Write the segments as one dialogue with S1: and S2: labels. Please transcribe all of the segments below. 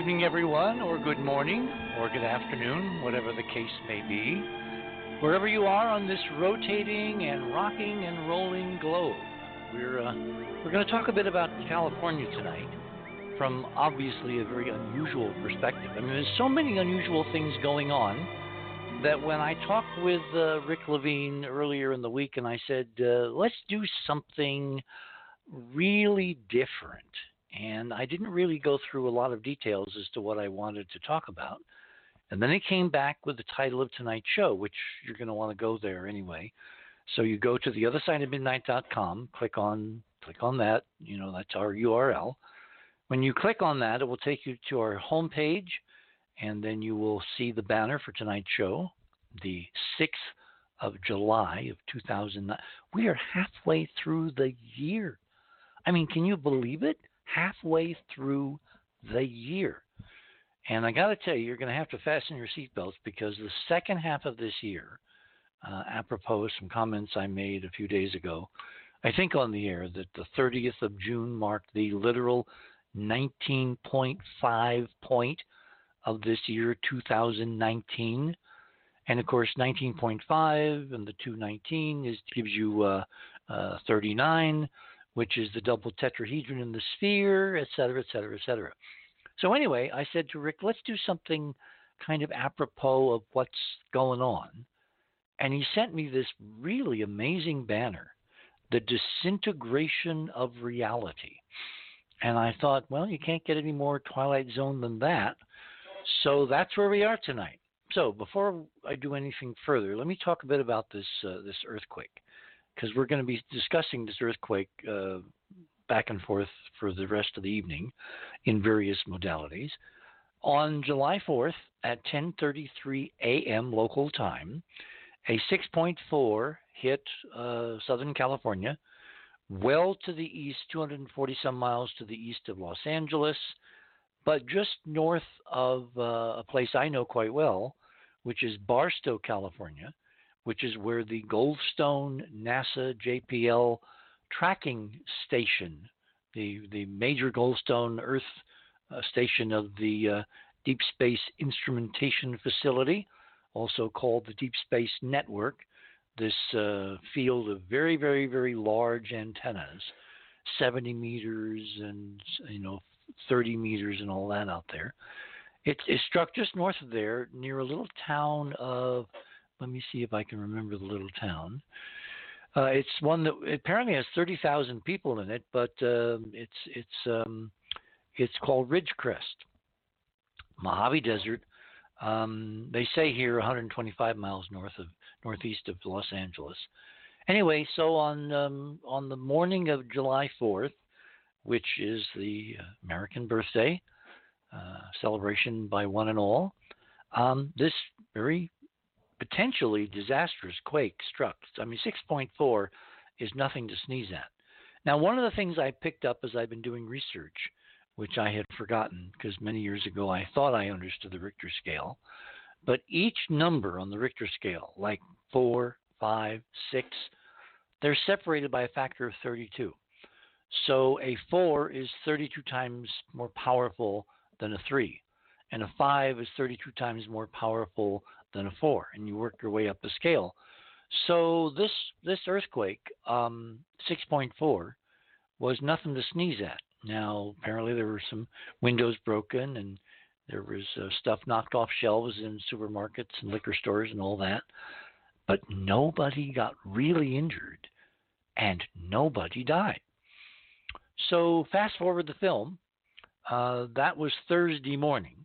S1: Evening, everyone, or good morning, or good afternoon, whatever the case may be. Wherever you are on this rotating and rocking and rolling globe, we're, uh, we're going to talk a bit about California tonight from obviously a very unusual perspective. I mean, there's so many unusual things going on that when I talked with uh, Rick Levine earlier in the week and I said, uh, let's do something really different and I didn't really go through a lot of details as to what I wanted to talk about. And then it came back with the title of tonight's show, which you're going to want to go there anyway. So you go to the other side of midnight.com, click on click on that, you know, that's our URL. When you click on that, it will take you to our homepage and then you will see the banner for tonight's show, the 6th of July of 2009. We are halfway through the year. I mean, can you believe it? Halfway through the year. And I got to tell you, you're going to have to fasten your seatbelts because the second half of this year, uh, apropos some comments I made a few days ago, I think on the air that the 30th of June marked the literal 19.5 point of this year, 2019. And of course, 19.5 and the 219 is gives you uh, uh, 39 which is the double tetrahedron in the sphere, et cetera, et cetera, et cetera. So, anyway, I said to Rick, let's do something kind of apropos of what's going on. And he sent me this really amazing banner, The Disintegration of Reality. And I thought, well, you can't get any more Twilight Zone than that. So that's where we are tonight. So before I do anything further, let me talk a bit about this uh, this earthquake because we're going to be discussing this earthquake uh, back and forth for the rest of the evening in various modalities. On July 4th at 10:33 a.m. local time, a 6.4 hit uh, Southern California, well to the east, 240 some miles to the east of Los Angeles, but just north of uh, a place I know quite well, which is Barstow, California which is where the Goldstone NASA JPL tracking station, the, the major Goldstone Earth uh, station of the uh, Deep Space Instrumentation Facility, also called the Deep Space Network, this uh, field of very, very, very large antennas, 70 meters and you know 30 meters and all that out there. It, it struck just north of there, near a little town of let me see if I can remember the little town. Uh, it's one that apparently has 30,000 people in it, but uh, it's it's um, it's called Ridgecrest, Mojave Desert. Um, they say here 125 miles north of northeast of Los Angeles. Anyway, so on um, on the morning of July 4th, which is the American birthday uh, celebration by one and all, um, this very potentially disastrous quake struck. I mean, 6.4 is nothing to sneeze at. Now, one of the things I picked up as I've been doing research, which I had forgotten because many years ago I thought I understood the Richter scale, but each number on the Richter scale, like 4, 5, 6, they're separated by a factor of 32. So a 4 is 32 times more powerful than a 3, and a 5 is 32 times more powerful than a four, and you work your way up the scale. So this this earthquake, um, 6.4, was nothing to sneeze at. Now apparently there were some windows broken and there was uh, stuff knocked off shelves in supermarkets and liquor stores and all that, but nobody got really injured, and nobody died. So fast forward the film. Uh, that was Thursday morning.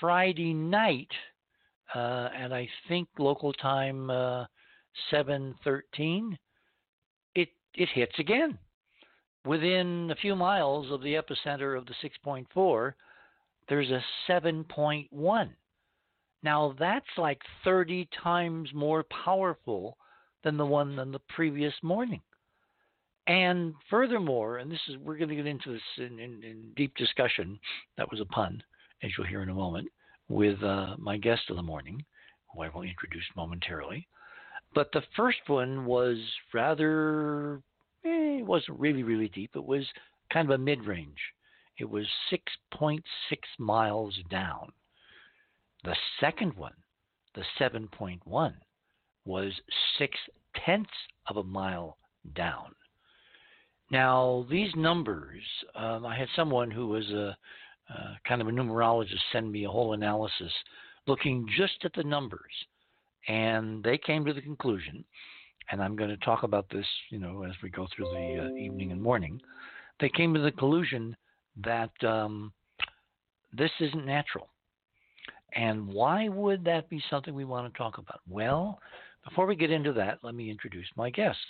S1: Friday night, uh, and I think local time uh, 7:13, it it hits again. Within a few miles of the epicenter of the 6.4, there's a 7.1. Now that's like 30 times more powerful than the one than the previous morning. And furthermore, and this is we're going to get into this in, in, in deep discussion. That was a pun, as you'll hear in a moment with uh, my guest of the morning, who I will introduce momentarily. But the first one was rather, eh, it wasn't really, really deep. It was kind of a mid range. it was 6.6 miles down. The second one, the 7.1, was six tenths of a mile down. Now, these numbers, um, I had someone who was a, uh, kind of a numerologist send me a whole analysis looking just at the numbers. And they came to the conclusion, and I'm going to talk about this, you know, as we go through the uh, evening and morning. They came to the conclusion that um, this isn't natural. And why would that be something we want to talk about? Well, before we get into that, let me introduce my guests.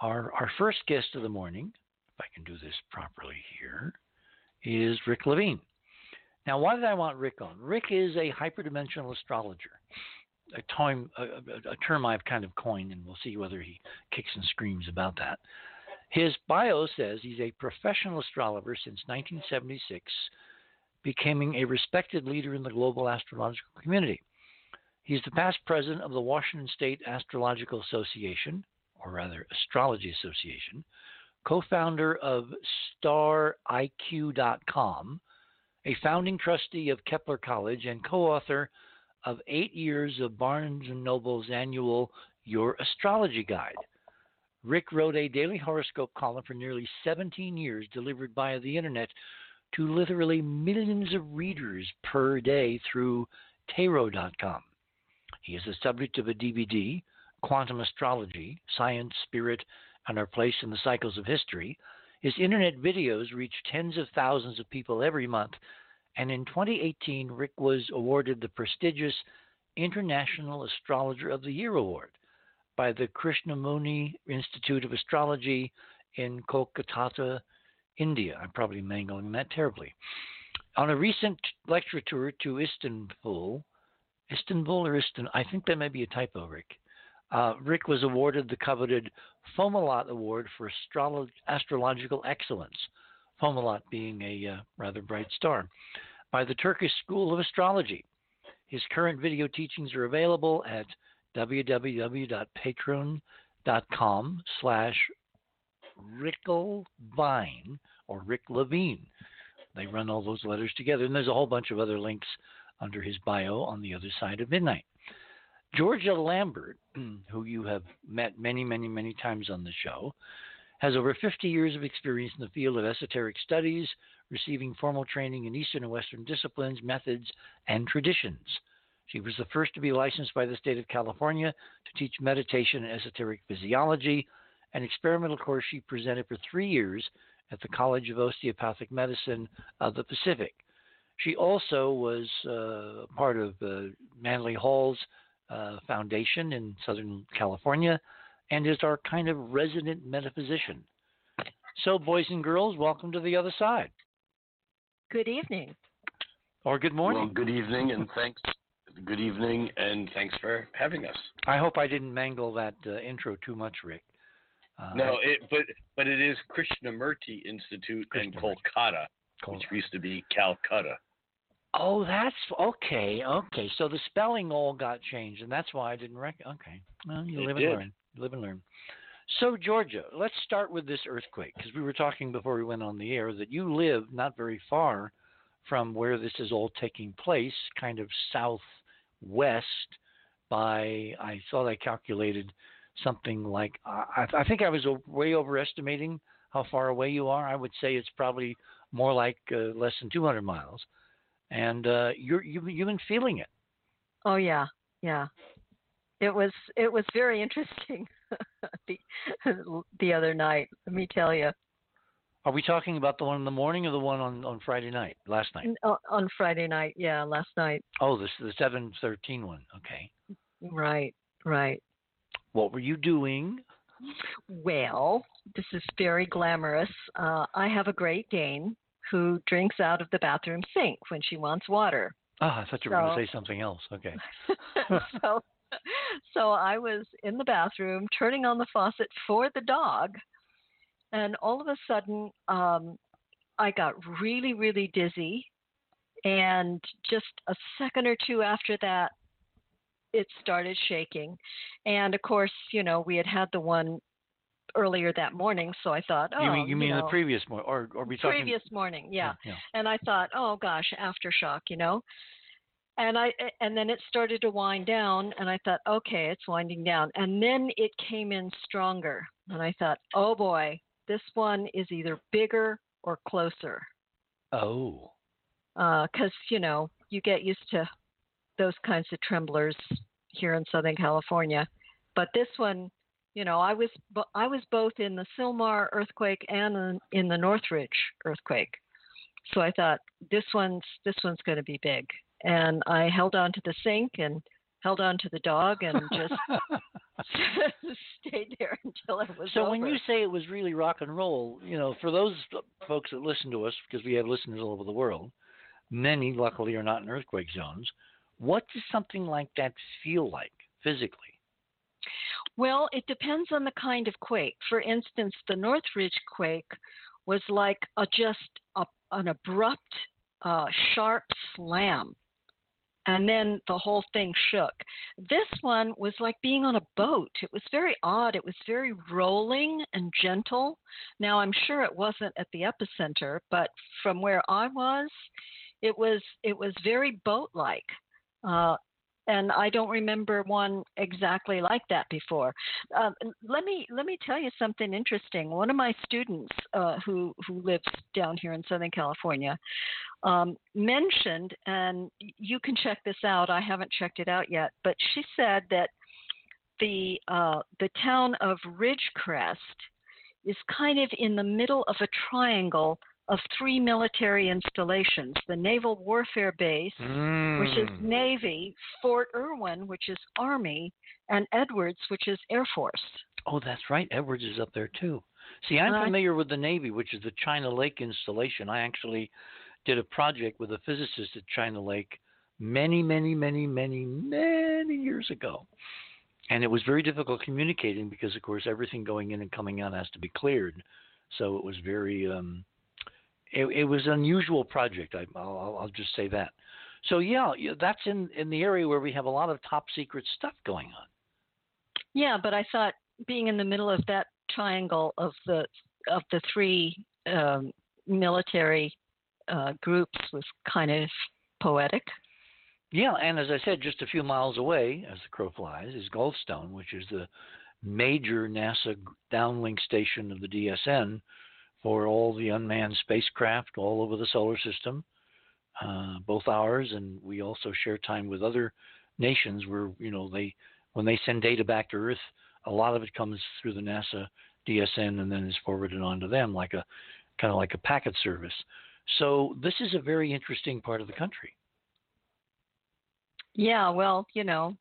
S1: Our, our first guest of the morning, if I can do this properly here, is Rick Levine. Now, why did I want Rick on? Rick is a hyperdimensional astrologer, a term, a, a term I've kind of coined, and we'll see whether he kicks and screams about that. His bio says he's a professional astrologer since 1976, becoming a respected leader in the global astrological community. He's the past president of the Washington State Astrological Association, or rather, Astrology Association, co founder of StarIQ.com, a founding trustee of Kepler College, and co author of eight years of Barnes & Noble's annual Your Astrology Guide. Rick wrote a daily horoscope column for nearly 17 years, delivered via the internet to literally millions of readers per day through Tarot.com. He is the subject of a DVD, Quantum Astrology Science, Spirit, and Our Place in the Cycles of History. His internet videos reach tens of thousands of people every month, and in 2018, Rick was awarded the prestigious International Astrologer of the Year Award by the Krishnamurti Institute of Astrology in Kolkata, India. I'm probably mangling that terribly. On a recent lecture tour to Istanbul, Istanbul or Istanbul, I think that may be a typo, Rick. Uh, Rick was awarded the coveted Fomalhaut Award for astrolo- astrological excellence, Fomalhaut being a uh, rather bright star, by the Turkish School of Astrology. His current video teachings are available at www.patreon.com slash Ricklevine or Rick Levine. They run all those letters together, and there's a whole bunch of other links under his bio on the other side of midnight. Georgia Lambert, who you have met many, many, many times on the show, has over 50 years of experience in the field of esoteric studies, receiving formal training in Eastern and Western disciplines, methods, and traditions. She was the first to be licensed by the state of California to teach meditation and esoteric physiology, an experimental course she presented for three years at the College of Osteopathic Medicine of the Pacific. She also was uh, part of uh, Manly Hall's uh, Foundation in Southern California and is our kind of resident metaphysician. So, boys and girls, welcome to the other side.
S2: Good evening.
S1: Or good morning.
S3: Well, good evening, and thanks good evening, and thanks for having us.
S1: I hope I didn't mangle that uh, intro too much, Rick.
S3: Uh, no, it, but but it is Krishnamurti Institute Krishnamurti. in Kolkata, Kolkata, which used to be Calcutta.
S1: Oh, that's okay. Okay, so the spelling all got changed, and that's why I didn't rec. Okay, well, you
S3: it
S1: live
S3: did.
S1: and learn. You live and learn. So, Georgia, let's start with this earthquake because we were talking before we went on the air that you live not very far from where this is all taking place, kind of southwest. by I thought I calculated something like I, I think I was way overestimating how far away you are. I would say it's probably more like uh, less than 200 miles, and uh, you're you've, you've been feeling it.
S2: Oh yeah, yeah. It was it was very interesting the the other night. Let me tell you.
S1: Are we talking about the one in the morning or the one on, on Friday night, last night?
S2: On Friday night, yeah, last night.
S1: Oh, this the seven thirteen one. Okay.
S2: Right, right.
S1: What were you doing?
S2: Well, this is very glamorous. Uh, I have a Great Dane who drinks out of the bathroom sink when she wants water.
S1: Ah, I thought you were so, going to say something else. Okay.
S2: so, so I was in the bathroom turning on the faucet for the dog and all of a sudden um, I got really, really dizzy. And just a second or two after that, it started shaking. And of course, you know, we had had the one earlier that morning, so I thought, oh,
S1: you mean, you mean
S2: know,
S1: the previous morning, or or we talking
S2: previous morning, yeah.
S1: yeah.
S2: And I thought, oh gosh, aftershock, you know. And I and then it started to wind down, and I thought, okay, it's winding down. And then it came in stronger, and I thought, oh boy, this one is either bigger or closer.
S1: Oh.
S2: Because uh, you know you get used to those kinds of tremblers here in Southern California, but this one you know, I was I was both in the Sylmar earthquake and in the Northridge earthquake. So I thought this one's this one's going to be big, and I held on to the sink and held on to the dog and just stayed there until it was
S1: so
S2: over.
S1: when you say it was really rock and roll you know for those folks that listen to us because we have listeners all over the world many luckily are not in earthquake zones what does something like that feel like physically
S2: well, it depends on the kind of quake. For instance, the Northridge quake was like a just a, an abrupt, uh, sharp slam, and then the whole thing shook. This one was like being on a boat. It was very odd. It was very rolling and gentle. Now, I'm sure it wasn't at the epicenter, but from where I was, it was it was very boat-like. Uh, and I don't remember one exactly like that before. Um, let me let me tell you something interesting. One of my students uh, who who lives down here in Southern California um, mentioned, and you can check this out. I haven't checked it out yet, but she said that the uh, the town of Ridgecrest is kind of in the middle of a triangle of three military installations the Naval Warfare Base,
S1: mm.
S2: which is mm. Navy, Fort Irwin, which is Army, and Edwards, which is Air Force.
S1: Oh, that's right. Edwards is up there too. See, I'm uh, familiar with the Navy, which is the China Lake installation. I actually did a project with a physicist at China Lake many, many, many, many, many years ago. And it was very difficult communicating because, of course, everything going in and coming out has to be cleared. So it was very um, it, it was an unusual project. I, will I'll just say that. So yeah, that's in in the area where we have a lot of top secret stuff going on.
S2: Yeah, but I thought being in the middle of that triangle of the of the three um, military uh, groups was kind of poetic.
S1: Yeah, and as I said, just a few miles away, as the crow flies, is Goldstone, which is the major NASA downlink station of the DSN, for all the unmanned spacecraft all over the solar system, uh, both ours and we also share time with other nations where you know they when they send data back to Earth, a lot of it comes through the NASA DSN and then is forwarded on to them like a kind of like a packet service. So this is a very interesting part of the country.
S2: Yeah, well, you know,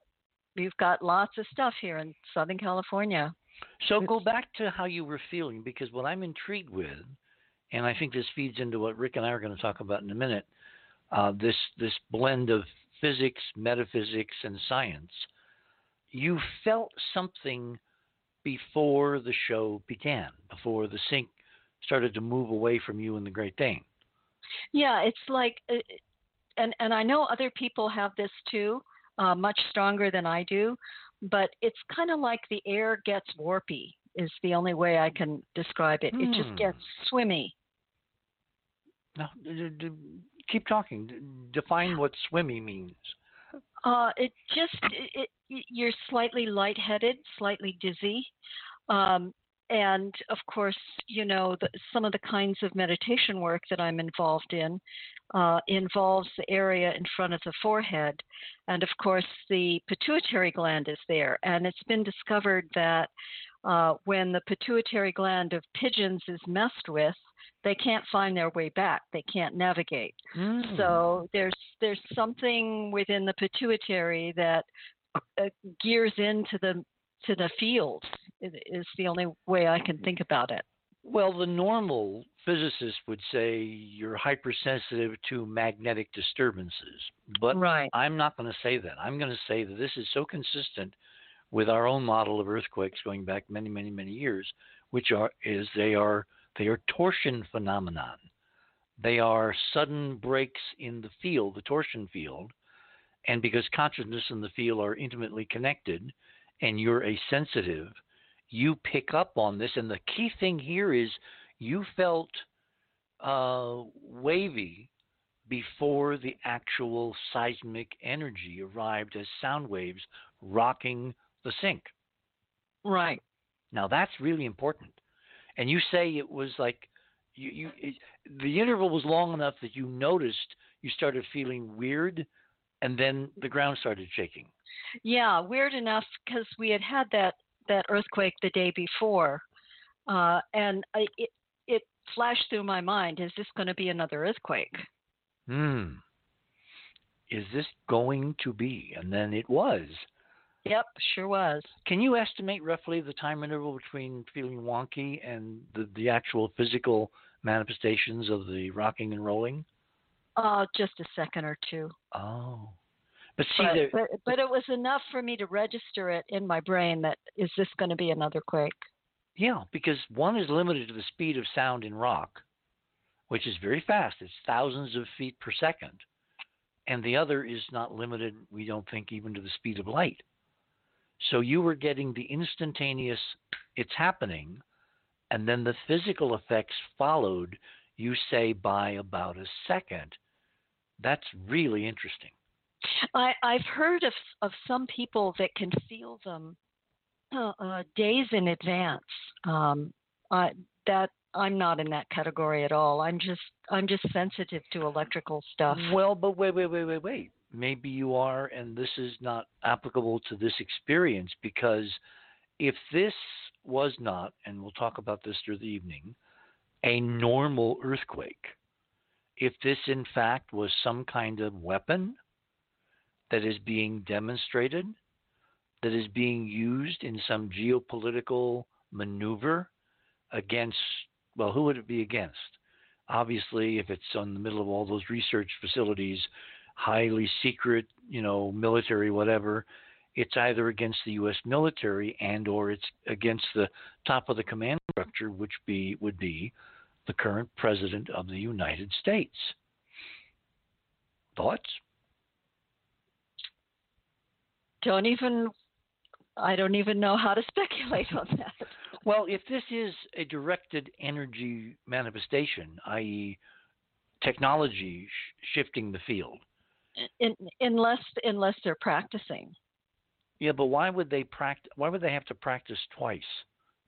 S2: we've got lots of stuff here in Southern California.
S1: So go back to how you were feeling because what I'm intrigued with, and I think this feeds into what Rick and I are going to talk about in a minute, uh, this this blend of physics, metaphysics, and science. You felt something before the show began, before the sink started to move away from you and the Great Dane.
S2: Yeah, it's like, uh, and and I know other people have this too, uh, much stronger than I do but it's kind of like the air gets warpy is the only way I can describe it. It just gets hmm. swimmy.
S1: Now, keep talking. Define what swimmy means.
S2: Uh, it just it, it, you're slightly lightheaded, slightly dizzy, um, and of course, you know the, some of the kinds of meditation work that I'm involved in uh, involves the area in front of the forehead. And of course, the pituitary gland is there. And it's been discovered that uh, when the pituitary gland of pigeons is messed with, they can't find their way back. They can't navigate.
S1: Mm.
S2: So there's there's something within the pituitary that uh, gears into the to the field. Is the only way I can think about it.
S1: Well, the normal physicist would say you're hypersensitive to magnetic disturbances, but
S2: right.
S1: I'm not going to say that. I'm going to say that this is so consistent with our own model of earthquakes going back many, many, many years, which are is they are they are torsion phenomenon. They are sudden breaks in the field, the torsion field, and because consciousness and the field are intimately connected, and you're a sensitive you pick up on this. And the key thing here is you felt uh, wavy before the actual seismic energy arrived as sound waves rocking the sink.
S2: Right.
S1: Now that's really important. And you say it was like you, you it, the interval was long enough that you noticed you started feeling weird, and then the ground started shaking.
S2: Yeah, weird enough because we had had that that earthquake the day before, uh, and I, it it flashed through my mind: Is this going to be another earthquake?
S1: Hmm. Is this going to be? And then it was.
S2: Yep, sure was.
S1: Can you estimate roughly the time interval between feeling wonky and the, the actual physical manifestations of the rocking and rolling?
S2: Uh, just a second or two.
S1: Oh. But see,
S2: but,
S1: there,
S2: but, but it was enough for me to register it in my brain that is this going to be another quake?
S1: Yeah, because one is limited to the speed of sound in rock, which is very fast. It's thousands of feet per second. And the other is not limited, we don't think, even to the speed of light. So you were getting the instantaneous, it's happening, and then the physical effects followed, you say, by about a second. That's really interesting.
S2: I, I've heard of, of some people that can feel them uh, uh, days in advance. Um, I, that I'm not in that category at all. I'm just I'm just sensitive to electrical stuff.
S1: Well, but wait, wait, wait, wait, wait maybe you are, and this is not applicable to this experience because if this was not, and we'll talk about this through the evening, a normal earthquake, if this in fact was some kind of weapon that is being demonstrated, that is being used in some geopolitical maneuver against, well, who would it be against? Obviously, if it's in the middle of all those research facilities highly secret, you know, military whatever, it's either against the U.S. military and or it's against the top of the command structure, which be would be the current president of the United States. Thoughts?
S2: Don't even. I don't even know how to speculate on that.
S1: Well, if this is a directed energy manifestation, i.e., technology sh- shifting the field,
S2: in, unless unless they're practicing.
S1: Yeah, but why would they practice? Why would they have to practice twice,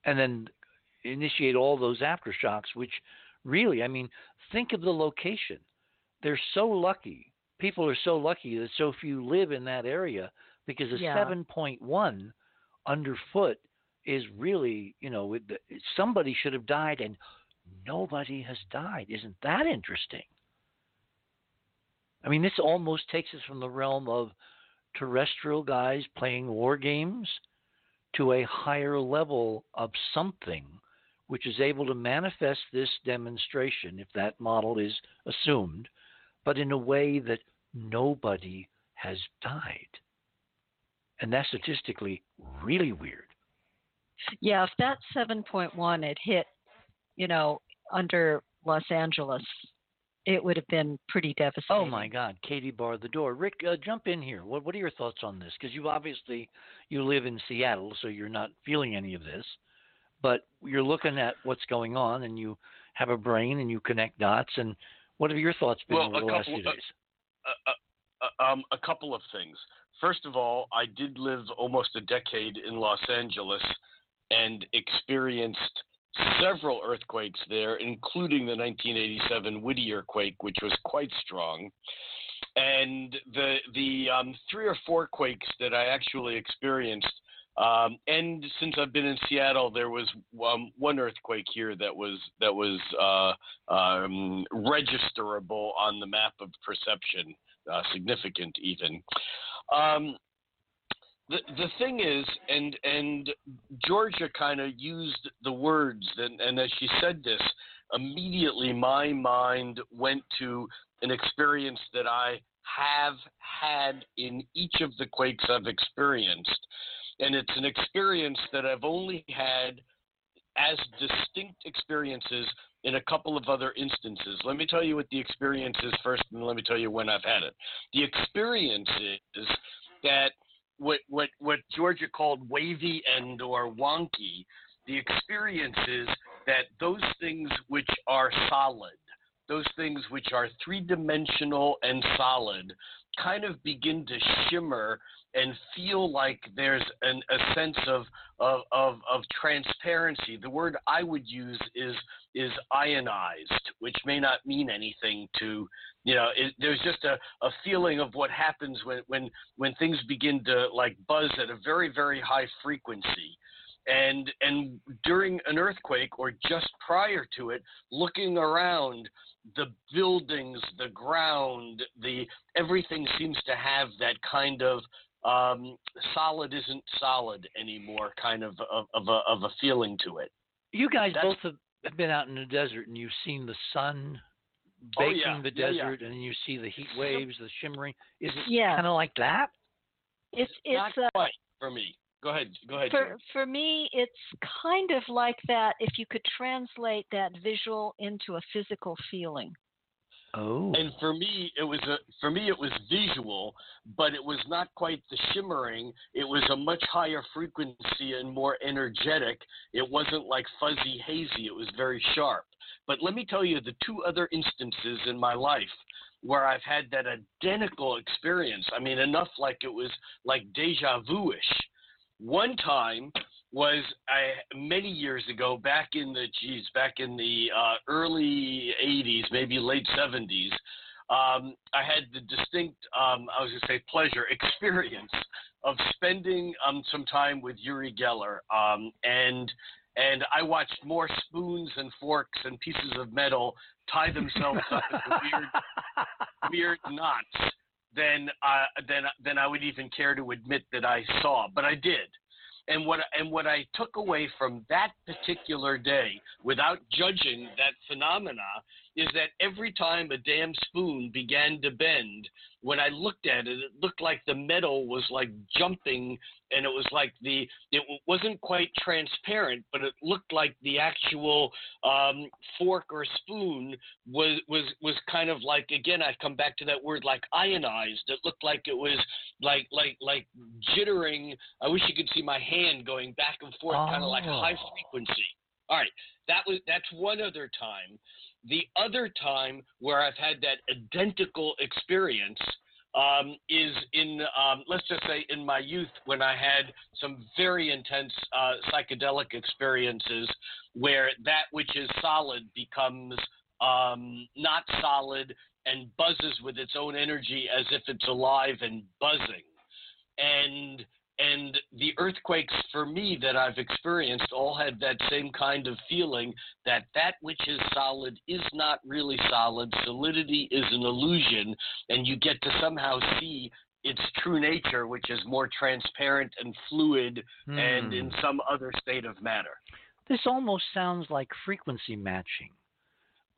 S1: and then initiate all those aftershocks? Which really, I mean, think of the location. They're so lucky. People are so lucky that so few live in that area because a
S2: yeah.
S1: 7.1 underfoot is really, you know, somebody should have died and nobody has died. Isn't that interesting? I mean, this almost takes us from the realm of terrestrial guys playing war games to a higher level of something which is able to manifest this demonstration, if that model is assumed, but in a way that nobody has died. And that's statistically really weird.
S2: Yeah, if that 7.1 had hit, you know, under Los Angeles, it would have been pretty devastating.
S1: Oh my God, Katie barred the door. Rick, uh, jump in here. What What are your thoughts on this? Because you obviously you live in Seattle, so you're not feeling any of this, but you're looking at what's going on, and you have a brain, and you connect dots. And what have your thoughts been
S3: well,
S1: over the
S3: couple,
S1: last few days?
S3: Uh, uh, uh, um, a couple of things. First of all, I did live almost a decade in Los Angeles and experienced several earthquakes there, including the 1987 Whittier quake, which was quite strong. And the the um, three or four quakes that I actually experienced, um, and since I've been in Seattle, there was um, one earthquake here that was that was uh, um, registerable on the map of perception, uh, significant even. Um, the the thing is, and and Georgia kind of used the words, and, and as she said this, immediately my mind went to an experience that I have had in each of the quakes I've experienced, and it's an experience that I've only had as distinct experiences in a couple of other instances. Let me tell you what the experience is first, and let me tell you when I've had it. The experience is that what what what Georgia called wavy and or wonky, the experience is that those things which are solid, those things which are three dimensional and solid, kind of begin to shimmer and feel like there's an, a sense of, of, of, of, transparency. The word I would use is, is ionized, which may not mean anything to, you know, it, there's just a, a feeling of what happens when, when, when things begin to like buzz at a very, very high frequency. And, and during an earthquake or just prior to it, looking around, the buildings, the ground, the everything seems to have that kind of um, solid isn't solid anymore kind of of, of, a, of a feeling to it.
S1: You guys That's, both have been out in the desert and you've seen the sun baking
S3: oh, yeah.
S1: the
S3: desert
S1: yeah, yeah. and you see the heat waves, the shimmering. Is it
S2: yeah.
S1: kind of like that?
S2: It's it's
S3: not uh, quite for me. Go ahead. Go ahead.
S2: For for me, it's kind of like that. If you could translate that visual into a physical feeling.
S1: Oh.
S3: And for me, it was a for me it was visual, but it was not quite the shimmering. It was a much higher frequency and more energetic. It wasn't like fuzzy hazy. It was very sharp. But let me tell you the two other instances in my life where I've had that identical experience. I mean, enough like it was like deja vu-ish. One time was I many years ago, back in the geez, back in the uh, early '80s, maybe late '70s. Um, I had the distinct, um, I was going to say, pleasure experience of spending um, some time with Uri Geller, um, and and I watched more spoons and forks and pieces of metal tie themselves up into weird, weird knots than uh, than than I would even care to admit that I saw, but I did. And what and what I took away from that particular day, without judging that phenomena, is that every time a damn spoon began to bend, when I looked at it, it looked like the metal was like jumping, and it was like the it wasn't quite transparent, but it looked like the actual um, fork or spoon was was was kind of like again I come back to that word like ionized. It looked like it was like like like jittering. I wish you could see my hand going back and forth, oh. kind of like high frequency. All right, that was that's one other time. The other time where I've had that identical experience um, is in, um, let's just say, in my youth when I had some very intense uh, psychedelic experiences where that which is solid becomes um, not solid and buzzes with its own energy as if it's alive and buzzing. And and the earthquakes for me that I've experienced all had that same kind of feeling that that which is solid is not really solid. Solidity is an illusion, and you get to somehow see its true nature, which is more transparent and fluid and in hmm. some other state of matter.
S1: This almost sounds like frequency matching.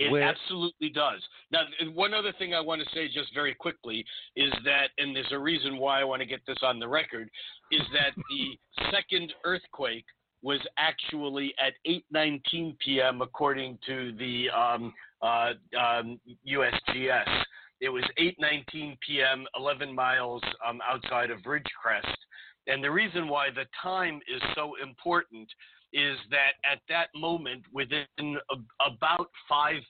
S3: It Where, absolutely does. Now, one other thing I want to say just very quickly is that, and there's a reason why I want to get this on the record, is that the second earthquake was actually at 8:19 p.m. according to the um, uh, um, USGS. It was 8:19 p.m. 11 miles um, outside of Ridgecrest, and the reason why the time is so important is that at that moment, within about five,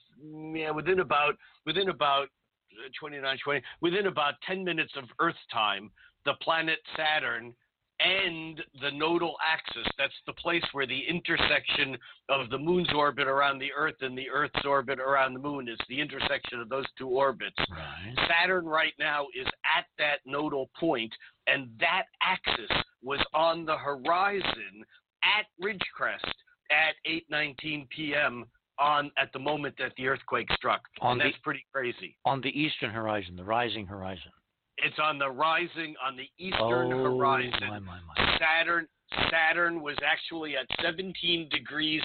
S3: yeah, within about within about uh, 29, 20, within about 10 minutes of Earth time, the planet Saturn and the nodal axis. That's the place where the intersection of the moon's orbit around the Earth and the Earth's orbit around the moon is the intersection of those two orbits.
S1: Right.
S3: Saturn right now is at that nodal point, and that axis was on the horizon at Ridgecrest at 8:19 p.m. on at the moment that the earthquake struck. On and the, that's pretty crazy.
S1: On the eastern horizon, the rising horizon.
S3: It's on the rising on the eastern
S1: oh,
S3: horizon.
S1: My, my, my.
S3: Saturn Saturn was actually at 17 degrees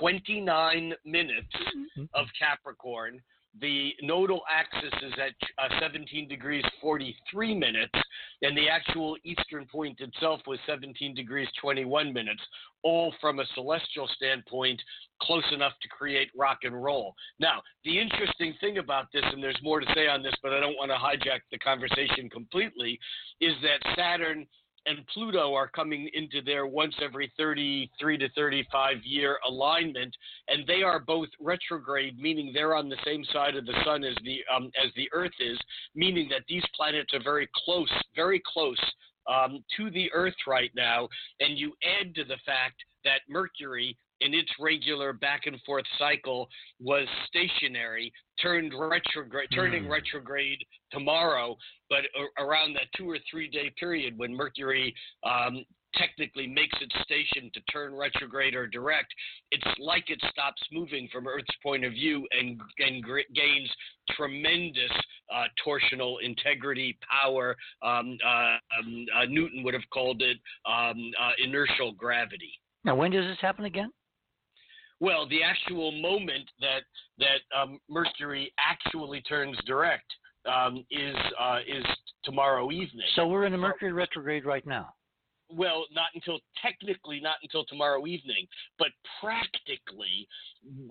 S3: 29 minutes mm-hmm. of Capricorn. The nodal axis is at uh, 17 degrees 43 minutes, and the actual eastern point itself was 17 degrees 21 minutes, all from a celestial standpoint close enough to create rock and roll. Now, the interesting thing about this, and there's more to say on this, but I don't want to hijack the conversation completely, is that Saturn and Pluto are coming into their once every 33 to 35 year alignment, and they are both retrograde, meaning they're on the same side of the sun as the um, as the Earth is, meaning that these planets are very close, very close um, to the Earth right now. And you add to the fact that Mercury in its regular back and forth cycle was stationary, turned retrograde, turning
S1: Hmm.
S3: retrograde tomorrow, but a- around that two or three day period when Mercury um, technically makes its station to turn retrograde or direct, it's like it stops moving from Earth's point of view and, and gr- gains tremendous uh, torsional integrity, power. Um, uh, um, uh, Newton would have called it um, uh, inertial gravity.
S1: Now, when does this happen again?
S3: Well, the actual moment that that um, Mercury actually turns direct um, is uh, is tomorrow evening.
S1: So we're in a Mercury retrograde right now.
S3: well, not until technically not until tomorrow evening, but practically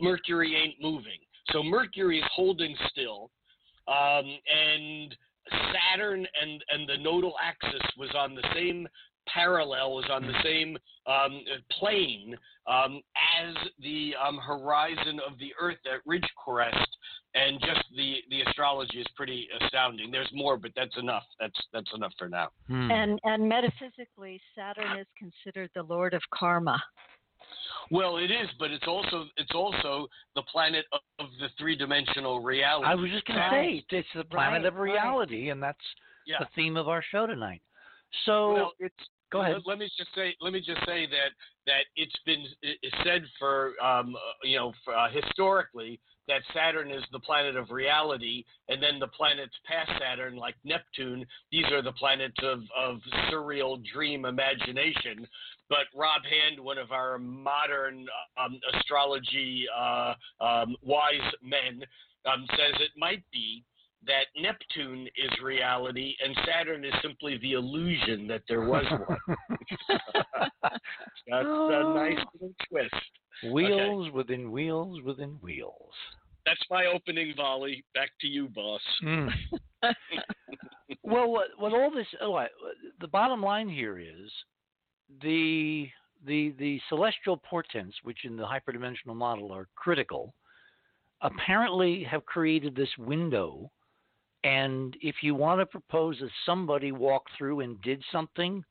S3: Mercury ain't moving. So Mercury is holding still, um, and Saturn and and the nodal axis was on the same parallel, was on the same um, plane um, as the um, horizon of the Earth at Ridge Crest, and just the the astrology is pretty astounding. There's more, but that's enough. That's that's enough for now.
S1: Hmm.
S2: And and metaphysically, Saturn is considered the lord of karma.
S3: Well, it is, but it's also it's also the planet of, of the three dimensional reality.
S1: I was just going to say it's the planet
S2: Right,
S1: of
S2: right.
S1: reality, and that's
S3: yeah.
S1: the theme of our show tonight. So
S3: well, it's
S1: go ahead.
S3: Let, me just say let me just say that that it's been said for um, uh, you know for, uh, historically that Saturn is the planet of reality, and then the planets past Saturn, like Neptune, these are the planets of of surreal dream imagination. But Rob Hand, one of our modern um, astrology uh, um, wise men, um, says it might be that Neptune is reality and Saturn is simply the illusion that there was one. That's a nice little twist.
S1: wheels within wheels within wheels.
S3: That's my opening volley. Back to you, boss.
S1: Mm. well, what, what all this, oh, I, the bottom line here is the the the celestial portents, which in the hyperdimensional model are critical, apparently have created this window. And if you want to propose that somebody walked through and did something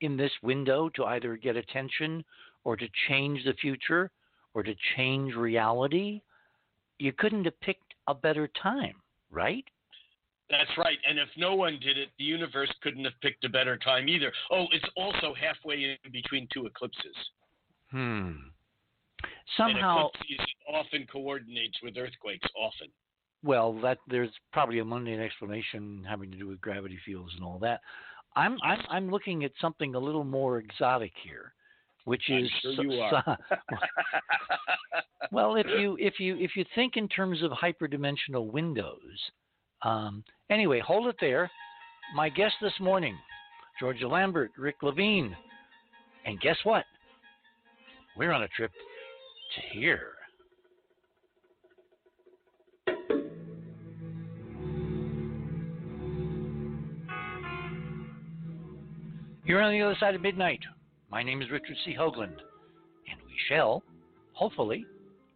S1: in this window to either get attention or to change the future or to change reality, you couldn't have picked a better time, right?
S3: That's right. And if no one did it, the universe couldn't have picked a better time either. Oh, it's also halfway in between two eclipses.
S1: Hmm.
S3: And
S1: Somehow,
S3: eclipses often coordinates with earthquakes. Often.
S1: Well, that there's probably a mundane explanation having to do with gravity fields and all that. I'm I'm I'm looking at something a little more exotic here, which
S3: I'm
S1: is
S3: sure you are.
S1: well, if you if you if you think in terms of hyperdimensional windows, um, anyway, hold it there. My guest this morning, Georgia Lambert, Rick Levine, and guess what? We're on a trip to here. You're on the other side of midnight. My name is Richard C. Hoagland, and we shall, hopefully,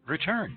S1: return.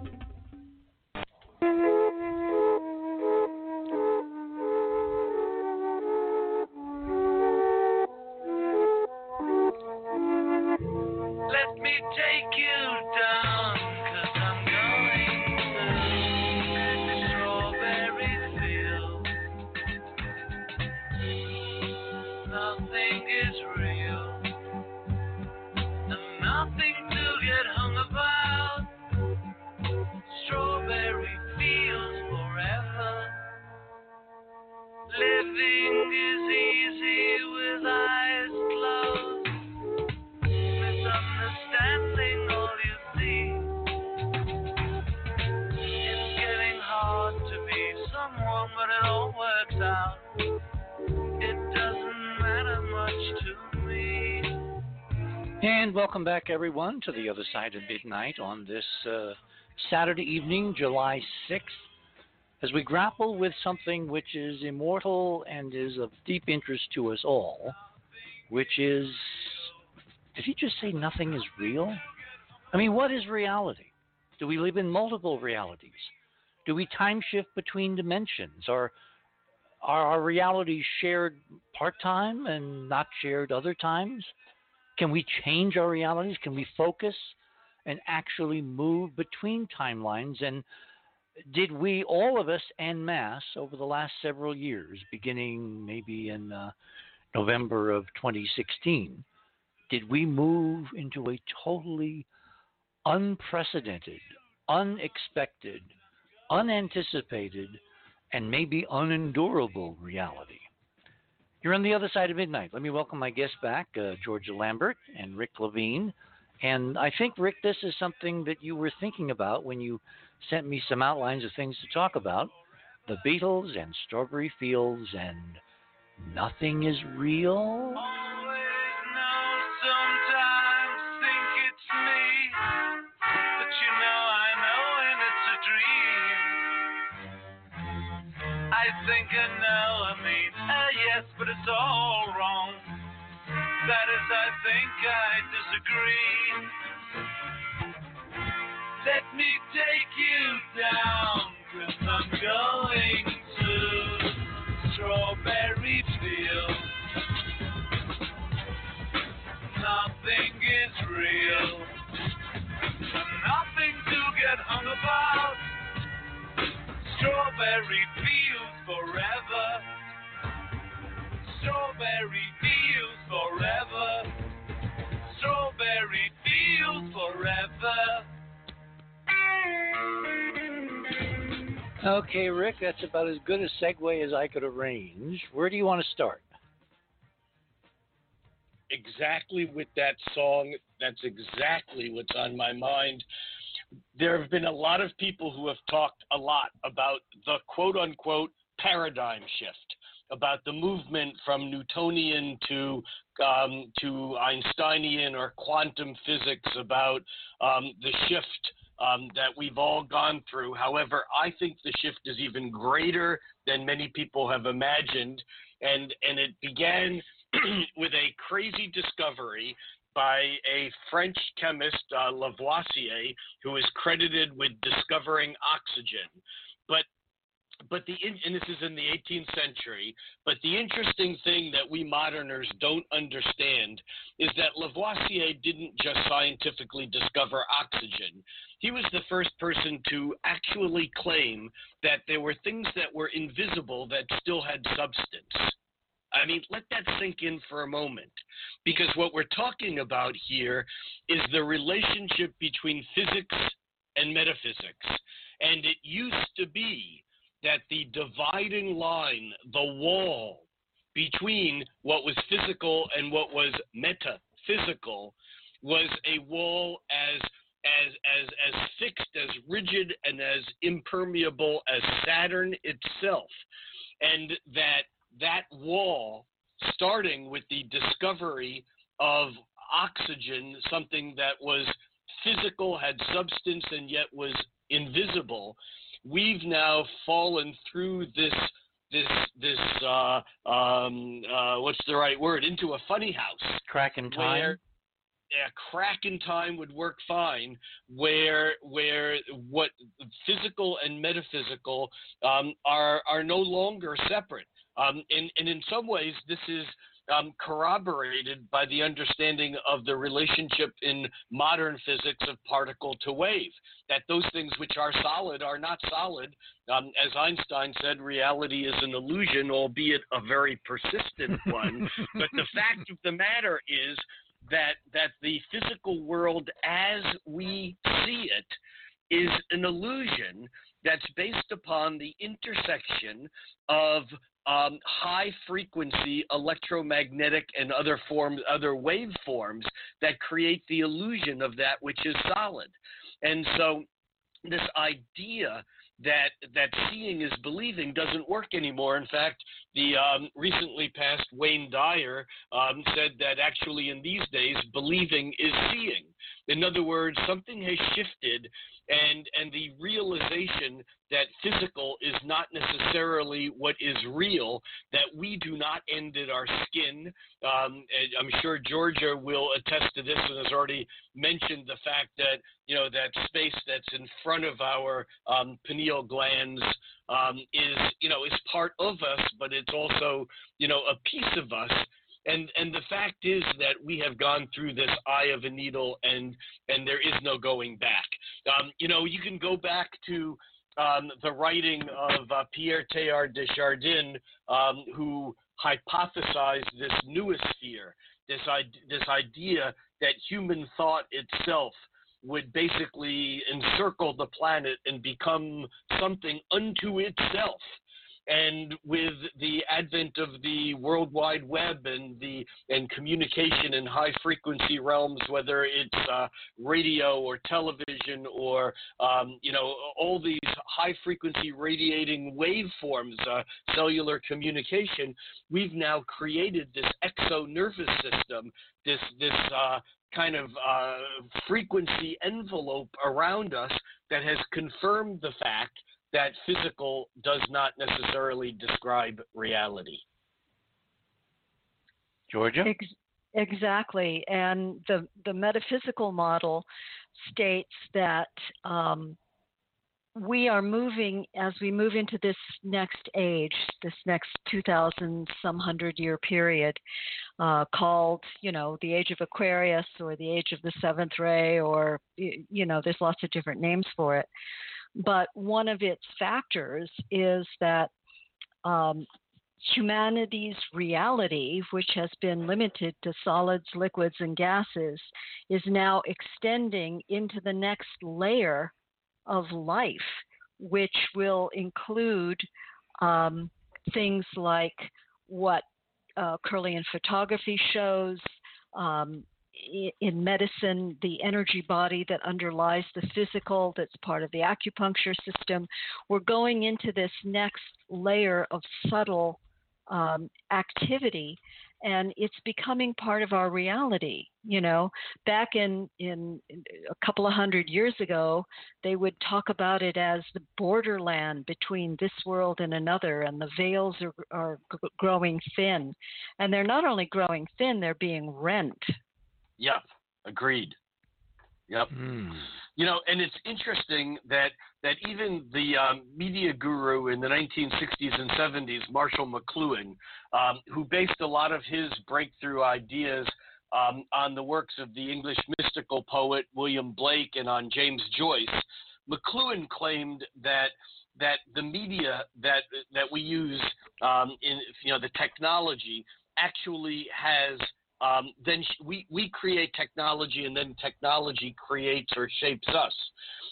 S1: welcome back, everyone, to the other side of midnight on this uh, Saturday evening, July 6th, as we grapple with something which is immortal and is of deep interest to us all, which is did he just say nothing is real? I mean, what is reality? Do we live in multiple realities? Do we time shift between dimensions? Are are our realities shared part time and not shared other times? Can we change our realities? Can we focus and actually move between timelines? And did we, all of us en masse, over the last several years, beginning maybe in uh, November of 2016, did we move into a totally unprecedented, unexpected, unanticipated, and maybe unendurable reality? You're on the other side of midnight. Let me welcome my guests back, uh, Georgia Lambert and Rick Levine. And I think, Rick, this is something that you were thinking about when you sent me some outlines of things to talk about the Beatles and Strawberry Fields and Nothing is Real.
S4: I think I know, I mean, it's all wrong. That is, I think I disagree. Let me take you down, cause I'm going to Strawberry Field. Nothing is real, nothing to get hung about. Strawberry Fields forever. Strawberry Fields forever. Strawberry Fields forever.
S1: Okay, Rick, that's about as good a segue as I could arrange. Where do you want to start?
S3: exactly with that song. That's exactly what's on my mind. There have been a lot of people who have talked a lot about the quote unquote paradigm shift, about the movement from Newtonian to um, to Einsteinian or quantum physics, about um, the shift um, that we've all gone through. However, I think the shift is even greater than many people have imagined, and and it began with a crazy discovery by a French chemist, uh, Lavoisier, who is credited with discovering oxygen. But but the and this is in the 18th century. But the interesting thing that we moderners don't understand is that Lavoisier didn't just scientifically discover oxygen. He was the first person to actually claim that there were things that were invisible that still had substance. I mean, let that sink in for a moment. Because what we're talking about here is the relationship between physics and metaphysics. And it used to be that the dividing line, the wall between what was physical and what was metaphysical, was a wall as as as as fixed, as rigid, and as impermeable as Saturn itself, and that that wall, starting with the discovery of oxygen, something that was physical, had substance, and yet was invisible, we've now fallen through this this this uh, um, uh, what's the right word? Into a funny house.
S1: Crack in time.
S3: where a crack in time would work fine where where what physical and metaphysical um, are are no longer separate. Um, and, and in some ways this is um, corroborated by the understanding of the relationship in modern physics of particle to wave. That those things which are solid are not solid. Um, as Einstein said, reality is an illusion, albeit a very persistent one. but the fact of the matter is that that the physical world as we see it is an illusion that's based upon the intersection of um, high frequency electromagnetic and other forms, other waveforms that create the illusion of that which is solid. And so, this idea that that seeing is believing doesn't work anymore. In fact, the um, recently passed Wayne Dyer um, said that actually in these days, believing is seeing. In other words, something has shifted, and and the realization that physical is not necessarily what is real. That we do not end at our skin. Um, I'm sure Georgia will attest to this and has already mentioned the fact that you know that space that's in front of our um, pineal glands um, is you know is part of us, but it's also you know a piece of us and and the fact is that we have gone through this eye of a needle and and there is no going back. Um, you know you can go back to um, the writing of uh, Pierre Teilhard de Chardin, um, who hypothesized this noosphere, this, this idea that human thought itself would basically encircle the planet and become something unto itself and with the advent of the World Wide Web and the and communication in high frequency realms, whether it's uh, radio or television or um, you know all these high frequency radiating waveforms, uh, cellular communication, we've now created this exo nervous system, this this uh, kind of uh, frequency envelope around us that has confirmed the fact that physical does not necessarily describe reality.
S1: Georgia?
S2: Ex- exactly. And the, the metaphysical model states that um, we are moving, as we move into this next age, this next 2,000 some hundred year period, uh, called, you know, the age of Aquarius or the age of the seventh ray, or, you know, there's lots of different names for it. But one of its factors is that um, humanity's reality, which has been limited to solids, liquids, and gases, is now extending into the next layer of life, which will include um, things like what uh, Kirlian photography shows, um, in medicine, the energy body that underlies the physical, that's part of the acupuncture system. We're going into this next layer of subtle um, activity, and it's becoming part of our reality. You know, back in, in a couple of hundred years ago, they would talk about it as the borderland between this world and another, and the veils are, are growing thin. And they're not only growing thin, they're being rent
S3: Yep, agreed. Yep.
S1: Mm.
S3: You know, and it's interesting that that even the um, media guru in the 1960s and 70s, Marshall McLuhan, um, who based a lot of his breakthrough ideas um, on the works of the English mystical poet William Blake and on James Joyce, McLuhan claimed that that the media that that we use um, in you know the technology actually has um, then we, we create technology and then technology creates or shapes us.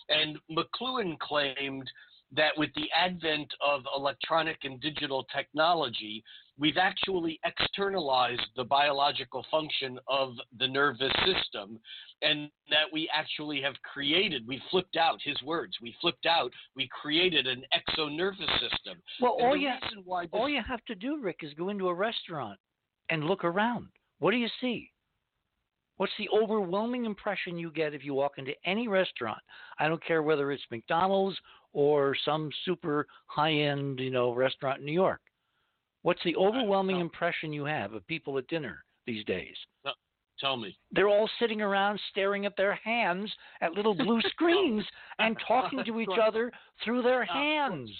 S3: And McLuhan claimed that with the advent of electronic and digital technology, we've actually externalized the biological function of the nervous system and that we actually have created we flipped out his words we flipped out we created an exonervous system
S1: Well,
S3: And
S1: all you
S3: reason why this-
S1: all you have to do, Rick, is go into a restaurant and look around. What do you see? What's the overwhelming impression you get if you walk into any restaurant? I don't care whether it's McDonald's or some super high-end, you know, restaurant in New York. What's the overwhelming impression you have of people at dinner these days?
S3: tell me
S1: They're all sitting around staring at their hands at little blue screens and talking to each other through their hands.